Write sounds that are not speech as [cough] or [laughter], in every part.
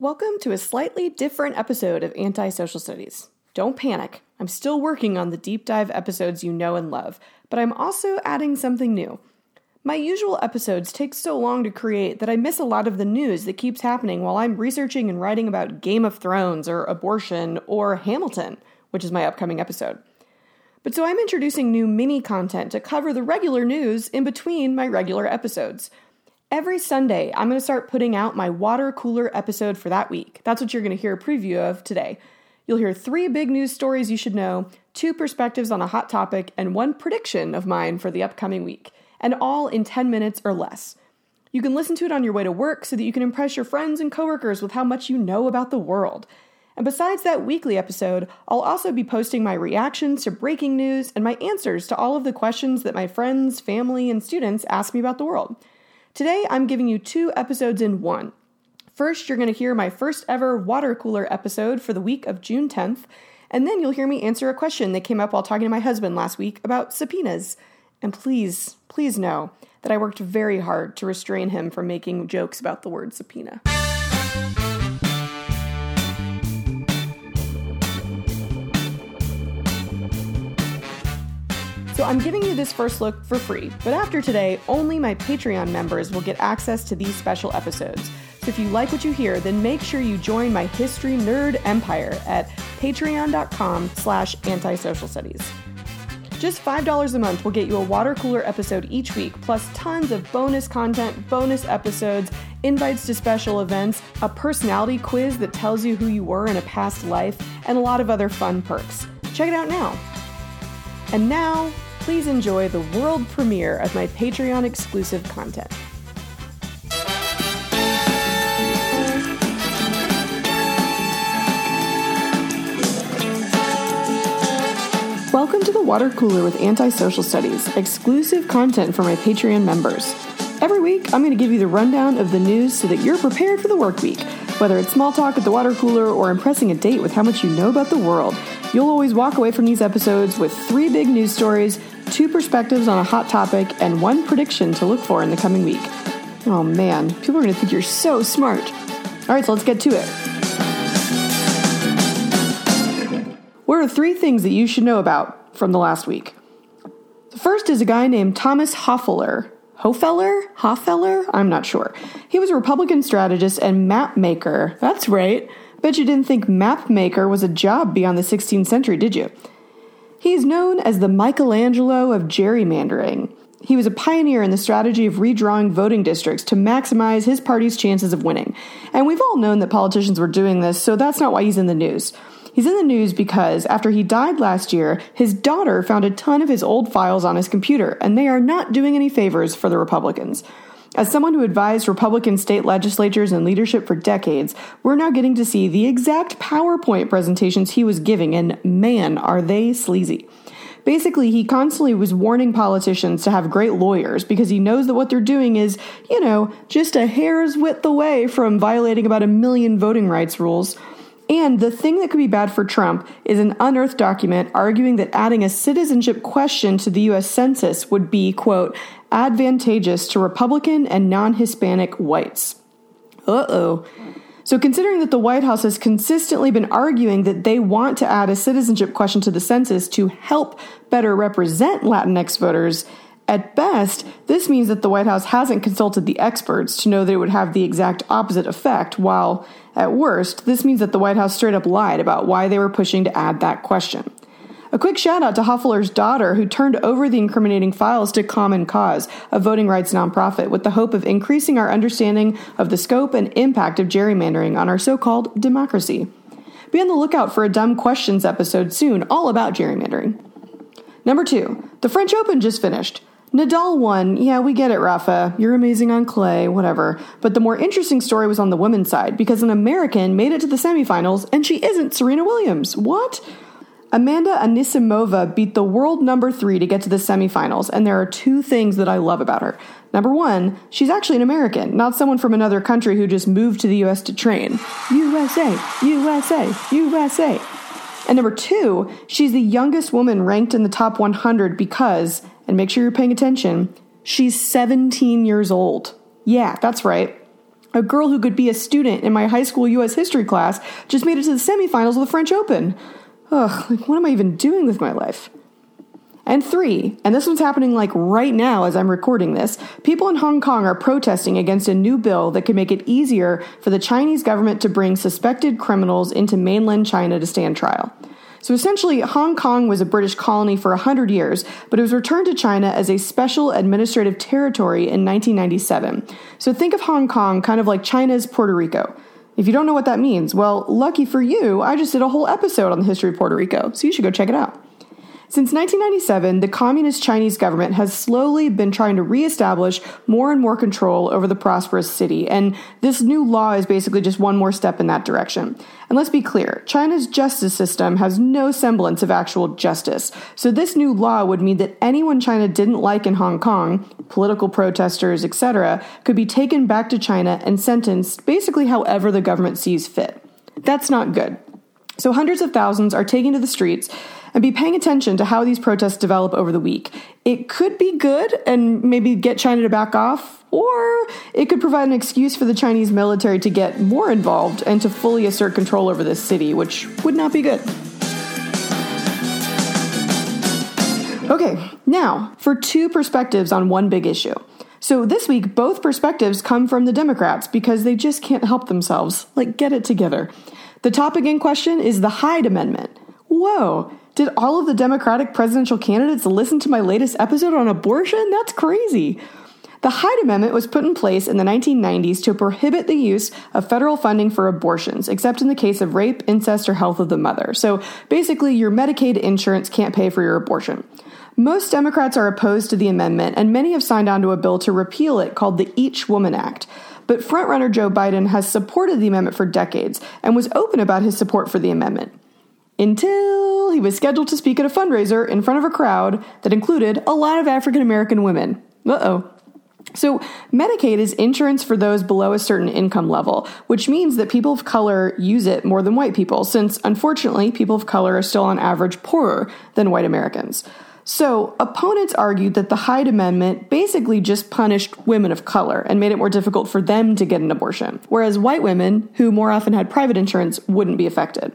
Welcome to a slightly different episode of Antisocial Studies. Don't panic, I'm still working on the deep dive episodes you know and love, but I'm also adding something new. My usual episodes take so long to create that I miss a lot of the news that keeps happening while I'm researching and writing about Game of Thrones or abortion or Hamilton, which is my upcoming episode. But so I'm introducing new mini content to cover the regular news in between my regular episodes. Every Sunday, I'm going to start putting out my water cooler episode for that week. That's what you're going to hear a preview of today. You'll hear three big news stories you should know, two perspectives on a hot topic, and one prediction of mine for the upcoming week, and all in 10 minutes or less. You can listen to it on your way to work so that you can impress your friends and coworkers with how much you know about the world. And besides that weekly episode, I'll also be posting my reactions to breaking news and my answers to all of the questions that my friends, family, and students ask me about the world. Today, I'm giving you two episodes in one. First, you're going to hear my first ever water cooler episode for the week of June 10th, and then you'll hear me answer a question that came up while talking to my husband last week about subpoenas. And please, please know that I worked very hard to restrain him from making jokes about the word subpoena. So I'm giving you this first look for free, but after today, only my Patreon members will get access to these special episodes. So if you like what you hear, then make sure you join my history nerd empire at patreon.com slash antisocial studies. Just $5 a month will get you a water cooler episode each week, plus tons of bonus content, bonus episodes, invites to special events, a personality quiz that tells you who you were in a past life, and a lot of other fun perks. Check it out now. And now, please enjoy the world premiere of my Patreon exclusive content. Welcome to the Water Cooler with Antisocial Studies, exclusive content for my Patreon members. Every week, I'm going to give you the rundown of the news so that you're prepared for the work week. Whether it's small talk at the water cooler or impressing a date with how much you know about the world, you'll always walk away from these episodes with three big news stories two perspectives on a hot topic, and one prediction to look for in the coming week. Oh man, people are going to think you're so smart. All right, so let's get to it. What are three things that you should know about from the last week? The first is a guy named Thomas Hofeller. Hofeller? Hofeller? I'm not sure. He was a Republican strategist and map maker. That's right. Bet you didn't think map maker was a job beyond the 16th century, did you? He's known as the Michelangelo of gerrymandering. He was a pioneer in the strategy of redrawing voting districts to maximize his party's chances of winning. And we've all known that politicians were doing this, so that's not why he's in the news. He's in the news because after he died last year, his daughter found a ton of his old files on his computer, and they are not doing any favors for the Republicans. As someone who advised Republican state legislatures and leadership for decades, we're now getting to see the exact PowerPoint presentations he was giving, and man, are they sleazy. Basically, he constantly was warning politicians to have great lawyers because he knows that what they're doing is, you know, just a hair's width away from violating about a million voting rights rules. And the thing that could be bad for Trump is an unearthed document arguing that adding a citizenship question to the US Census would be, quote, advantageous to Republican and non Hispanic whites. Uh oh. So, considering that the White House has consistently been arguing that they want to add a citizenship question to the census to help better represent Latinx voters, at best, this means that the White House hasn't consulted the experts to know that it would have the exact opposite effect, while, at worst, this means that the White House straight up lied about why they were pushing to add that question. A quick shout out to Hofeller's daughter, who turned over the incriminating files to Common Cause, a voting rights nonprofit, with the hope of increasing our understanding of the scope and impact of gerrymandering on our so called democracy. Be on the lookout for a Dumb Questions episode soon, all about gerrymandering. Number two, the French Open just finished. Nadal won. Yeah, we get it, Rafa. You're amazing on clay, whatever. But the more interesting story was on the women's side because an American made it to the semifinals and she isn't Serena Williams. What? Amanda Anisimova beat the world number three to get to the semifinals, and there are two things that I love about her. Number one, she's actually an American, not someone from another country who just moved to the US to train. USA, USA, USA. And number two, she's the youngest woman ranked in the top 100 because, and make sure you're paying attention, she's 17 years old. Yeah, that's right. A girl who could be a student in my high school US history class just made it to the semifinals of the French Open. Ugh, like what am I even doing with my life? And three, and this one's happening like right now as I'm recording this, people in Hong Kong are protesting against a new bill that could make it easier for the Chinese government to bring suspected criminals into mainland China to stand trial. So essentially, Hong Kong was a British colony for 100 years, but it was returned to China as a special administrative territory in 1997. So think of Hong Kong kind of like China's Puerto Rico. If you don't know what that means, well, lucky for you, I just did a whole episode on the history of Puerto Rico, so you should go check it out. Since 1997, the Communist Chinese government has slowly been trying to reestablish more and more control over the prosperous city, and this new law is basically just one more step in that direction. And let's be clear China's justice system has no semblance of actual justice. So, this new law would mean that anyone China didn't like in Hong Kong, political protesters, etc., could be taken back to China and sentenced basically however the government sees fit. That's not good. So, hundreds of thousands are taken to the streets and be paying attention to how these protests develop over the week. It could be good and maybe get China to back off, or it could provide an excuse for the Chinese military to get more involved and to fully assert control over this city, which would not be good. Okay, now for two perspectives on one big issue. So this week, both perspectives come from the Democrats because they just can't help themselves. Like, get it together. The topic in question is the Hyde Amendment. Whoa, did all of the Democratic presidential candidates listen to my latest episode on abortion? That's crazy. The Hyde Amendment was put in place in the 1990s to prohibit the use of federal funding for abortions, except in the case of rape, incest, or health of the mother. So basically, your Medicaid insurance can't pay for your abortion. Most Democrats are opposed to the amendment, and many have signed on to a bill to repeal it called the Each Woman Act. But frontrunner Joe Biden has supported the amendment for decades and was open about his support for the amendment until he was scheduled to speak at a fundraiser in front of a crowd that included a lot of African American women. Uh oh. So, Medicaid is insurance for those below a certain income level, which means that people of color use it more than white people, since unfortunately, people of color are still on average poorer than white Americans. So, opponents argued that the Hyde Amendment basically just punished women of color and made it more difficult for them to get an abortion, whereas white women, who more often had private insurance, wouldn't be affected.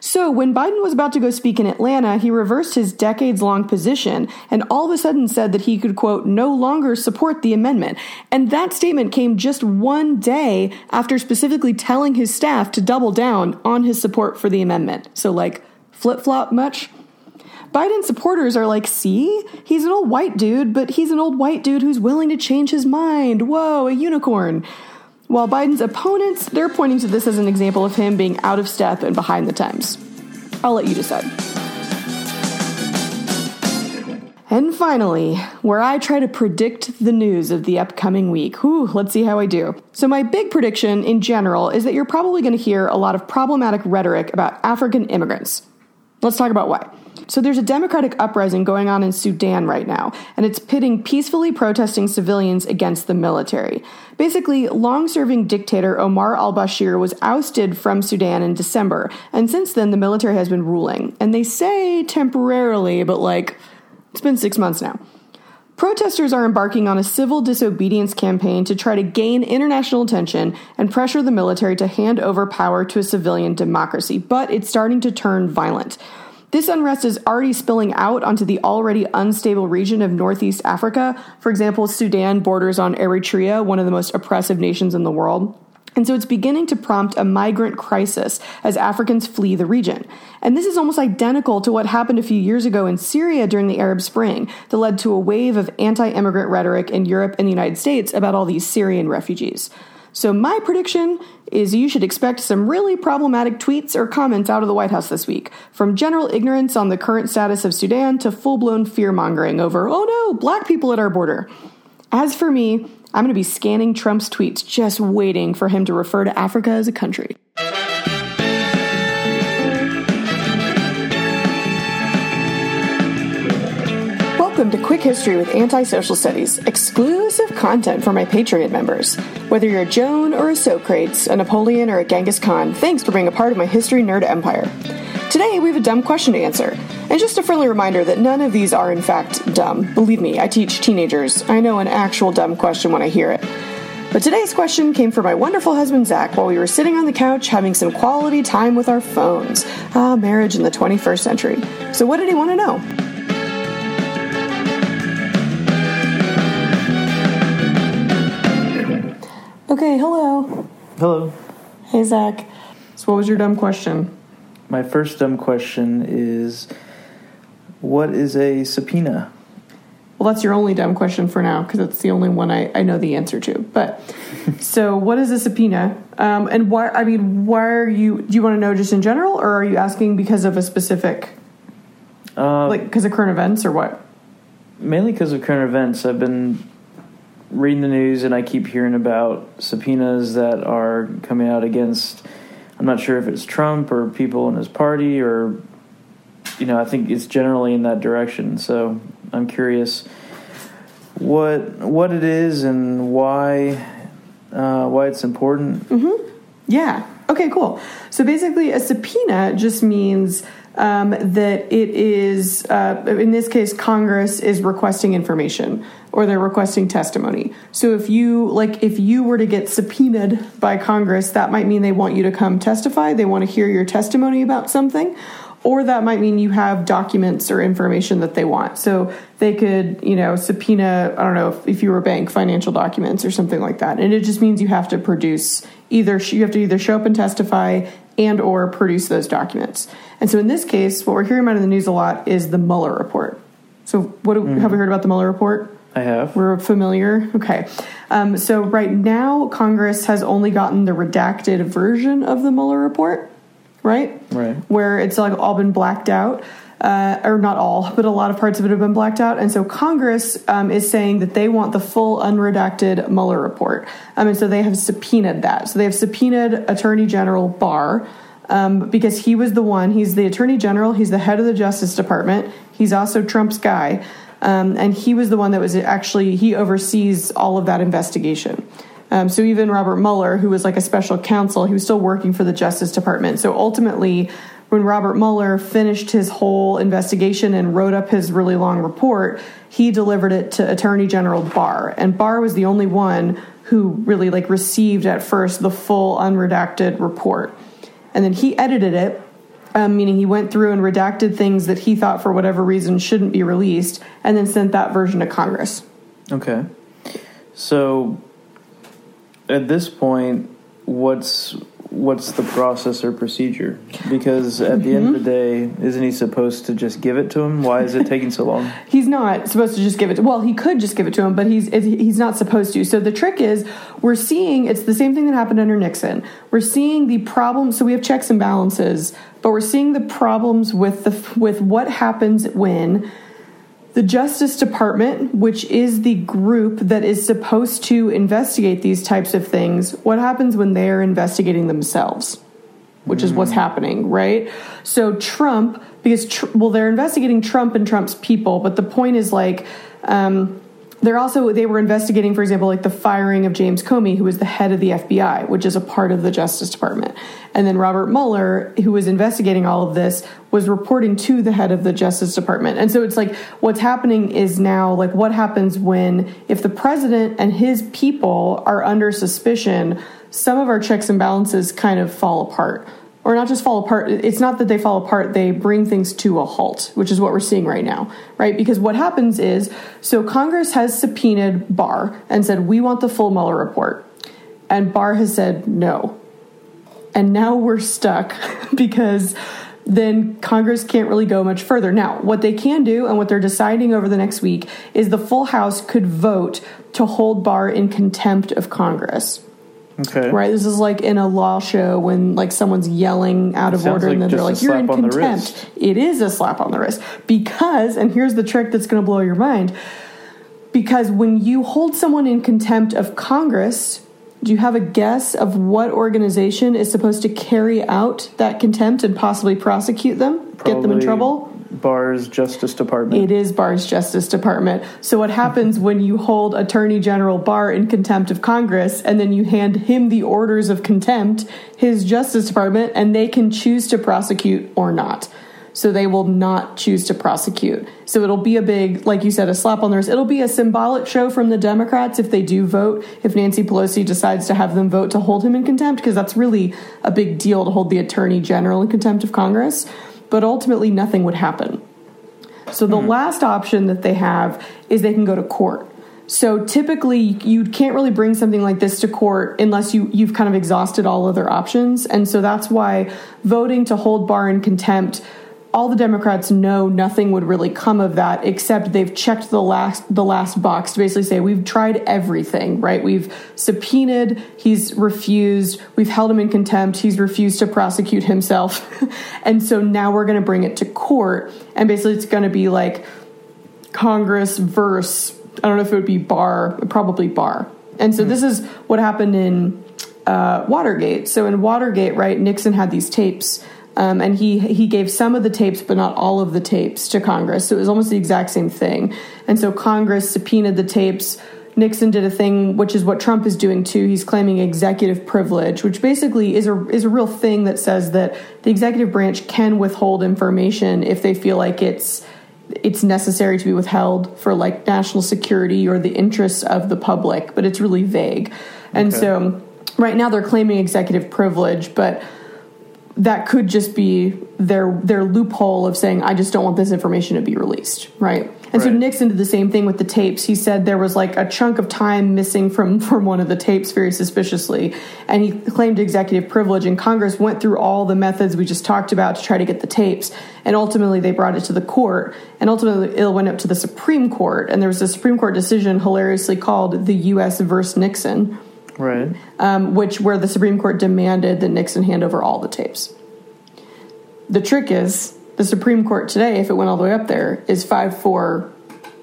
So, when Biden was about to go speak in Atlanta, he reversed his decades long position and all of a sudden said that he could, quote, no longer support the amendment. And that statement came just one day after specifically telling his staff to double down on his support for the amendment. So, like, flip flop much? Biden supporters are like, see, he's an old white dude, but he's an old white dude who's willing to change his mind. Whoa, a unicorn. While Biden's opponents, they're pointing to this as an example of him being out of step and behind the times. I'll let you decide. And finally, where I try to predict the news of the upcoming week. Whew, let's see how I do. So, my big prediction in general is that you're probably going to hear a lot of problematic rhetoric about African immigrants. Let's talk about why. So there's a democratic uprising going on in Sudan right now, and it's pitting peacefully protesting civilians against the military. Basically, long serving dictator Omar al Bashir was ousted from Sudan in December, and since then the military has been ruling. And they say temporarily, but like, it's been six months now. Protesters are embarking on a civil disobedience campaign to try to gain international attention and pressure the military to hand over power to a civilian democracy, but it's starting to turn violent. This unrest is already spilling out onto the already unstable region of Northeast Africa. For example, Sudan borders on Eritrea, one of the most oppressive nations in the world. And so it's beginning to prompt a migrant crisis as Africans flee the region. And this is almost identical to what happened a few years ago in Syria during the Arab Spring that led to a wave of anti immigrant rhetoric in Europe and the United States about all these Syrian refugees. So, my prediction is you should expect some really problematic tweets or comments out of the White House this week, from general ignorance on the current status of Sudan to full blown fear mongering over, oh no, black people at our border. As for me, I'm going to be scanning Trump's tweets, just waiting for him to refer to Africa as a country. Welcome to Quick History with Anti-Social Studies, exclusive content for my Patreon members. Whether you're a Joan or a Socrates, a Napoleon or a Genghis Khan, thanks for being a part of my history nerd empire. Today we have a dumb question to answer, and just a friendly reminder that none of these are in fact dumb. Believe me, I teach teenagers. I know an actual dumb question when I hear it. But today's question came from my wonderful husband Zach while we were sitting on the couch having some quality time with our phones. Ah, marriage in the 21st century. So, what did he want to know? Okay, hello. Hello. Hey, Zach. So, what was your dumb question? My first dumb question is what is a subpoena? Well, that's your only dumb question for now because it's the only one I, I know the answer to. But [laughs] so, what is a subpoena? Um, and why? I mean, why are you? Do you want to know just in general, or are you asking because of a specific, Uh, like, because of current events, or what? mainly because of current events. I've been reading the news and I keep hearing about subpoenas that are coming out against. I'm not sure if it's Trump or people in his party or, you know, I think it's generally in that direction. So I'm curious what what it is and why uh, why it's important. Mm-hmm. Yeah. Okay, cool. So basically, a subpoena just means um, that it is, uh, in this case, Congress is requesting information or they're requesting testimony. So if you, like, if you were to get subpoenaed by Congress, that might mean they want you to come testify. They want to hear your testimony about something. Or that might mean you have documents or information that they want. So they could, you know, subpoena, I don't know, if, if you were a bank, financial documents or something like that. And it just means you have to produce either, you have to either show up and testify and or produce those documents. And so in this case, what we're hearing about in the news a lot is the Mueller report. So what do, have we heard about the Mueller report? I have. We're familiar. Okay. Um, so right now, Congress has only gotten the redacted version of the Mueller report, right? Right. Where it's like all been blacked out. Uh, or not all, but a lot of parts of it have been blacked out. And so Congress um, is saying that they want the full unredacted Mueller report. Um, and so they have subpoenaed that. So they have subpoenaed Attorney General Barr um, because he was the one, he's the Attorney General, he's the head of the Justice Department, he's also Trump's guy. Um, and he was the one that was actually, he oversees all of that investigation. Um, so even Robert Mueller, who was like a special counsel, he was still working for the Justice Department. So ultimately, when Robert Mueller finished his whole investigation and wrote up his really long report, he delivered it to Attorney General Barr, and Barr was the only one who really like received at first the full unredacted report, and then he edited it. Um, meaning he went through and redacted things that he thought for whatever reason shouldn't be released and then sent that version to congress Okay. So at this point, what's what's the process or procedure? Because at the end of the mm-hmm. day, isn't he supposed to just give it to him? Why is it taking so long? [laughs] He's not supposed to just give it. To, well, he could just give it to him, but he's he's not supposed to. So the trick is, we're seeing it's the same thing that happened under Nixon. We're seeing the problems. So we have checks and balances, but we're seeing the problems with the with what happens when the Justice Department, which is the group that is supposed to investigate these types of things, what happens when they're investigating themselves? Which is what's happening, right? So Trump, because tr- well, they're investigating Trump and Trump's people, but the point is like, um, they're also they were investigating, for example, like the firing of James Comey, who was the head of the FBI, which is a part of the Justice Department, and then Robert Mueller, who was investigating all of this, was reporting to the head of the Justice Department. And so it's like what's happening is now like what happens when if the president and his people are under suspicion, some of our checks and balances kind of fall apart or not just fall apart it's not that they fall apart they bring things to a halt which is what we're seeing right now right because what happens is so congress has subpoenaed barr and said we want the full mueller report and barr has said no and now we're stuck [laughs] because then Congress can't really go much further. Now, what they can do and what they're deciding over the next week is the full House could vote to hold Barr in contempt of Congress. Okay. Right. This is like in a law show when like someone's yelling out of order like and then they're like, "You're in slap on the contempt." It is a slap on the wrist because, and here's the trick that's going to blow your mind. Because when you hold someone in contempt of Congress, do you have a guess of what organization is supposed to carry out that contempt and possibly prosecute them, get them in trouble? Barr's Justice Department. It is Barr's Justice Department. So, what happens when you hold Attorney General Barr in contempt of Congress and then you hand him the orders of contempt, his Justice Department, and they can choose to prosecute or not? So they will not choose to prosecute. So it'll be a big, like you said, a slap on the wrist. It'll be a symbolic show from the Democrats if they do vote, if Nancy Pelosi decides to have them vote to hold him in contempt, because that's really a big deal to hold the attorney general in contempt of Congress. But ultimately, nothing would happen. So the hmm. last option that they have is they can go to court. So typically, you can't really bring something like this to court unless you you've kind of exhausted all other options, and so that's why voting to hold Barr in contempt. All the Democrats know nothing would really come of that, except they've checked the last the last box to basically say we've tried everything. Right? We've subpoenaed, he's refused. We've held him in contempt. He's refused to prosecute himself, [laughs] and so now we're going to bring it to court, and basically it's going to be like Congress versus I don't know if it would be Barr, probably Barr. And so mm. this is what happened in uh, Watergate. So in Watergate, right, Nixon had these tapes. Um, and he he gave some of the tapes, but not all of the tapes, to Congress. So it was almost the exact same thing. And so Congress subpoenaed the tapes. Nixon did a thing, which is what Trump is doing too. He's claiming executive privilege, which basically is a is a real thing that says that the executive branch can withhold information if they feel like it's it's necessary to be withheld for like national security or the interests of the public, but it's really vague. And so right now they're claiming executive privilege, but that could just be their their loophole of saying I just don't want this information to be released, right? And right. so Nixon did the same thing with the tapes. He said there was like a chunk of time missing from [laughs] from one of the tapes very suspiciously, and he claimed executive privilege. And Congress went through all the methods we just talked about to try to get the tapes, and ultimately they brought it to the court, and ultimately it went up to the Supreme Court, and there was a Supreme Court decision hilariously called the U.S. versus Nixon right? Um, which where the Supreme Court demanded that Nixon hand over all the tapes. The trick is the Supreme Court today, if it went all the way up there, is five four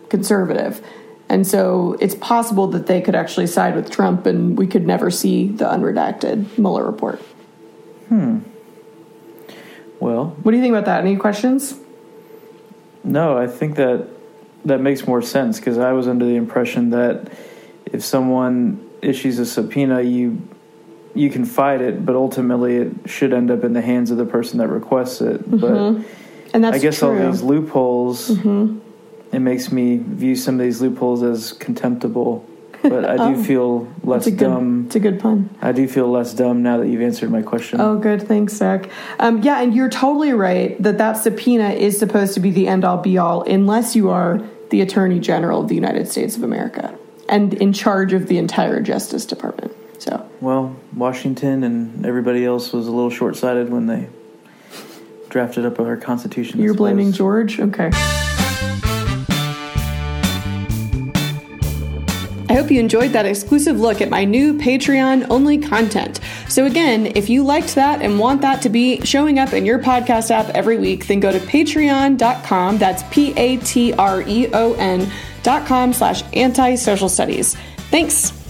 conservative, and so it's possible that they could actually side with Trump, and we could never see the unredacted Mueller report. Hmm. Well, what do you think about that? Any questions? No, I think that that makes more sense because I was under the impression that if someone issues a subpoena, you you can fight it, but ultimately it should end up in the hands of the person that requests it. Mm-hmm. But and that's I guess true. all these loopholes. Mm-hmm. It makes me view some of these loopholes as contemptible. But I [laughs] do oh, feel less good, dumb. It's a good pun. I do feel less dumb now that you've answered my question. Oh, good. Thanks, Zach. Um, yeah, and you're totally right that that subpoena is supposed to be the end all be all unless you are the Attorney General of the United States of America and in charge of the entire Justice Department. So well, Washington and everybody else was a little short sighted when they drafted up our Constitution. You're blaming George, okay? I hope you enjoyed that exclusive look at my new Patreon only content. So, again, if you liked that and want that to be showing up in your podcast app every week, then go to patreon.com. That's P A T R E O N dot com slash anti social studies. Thanks.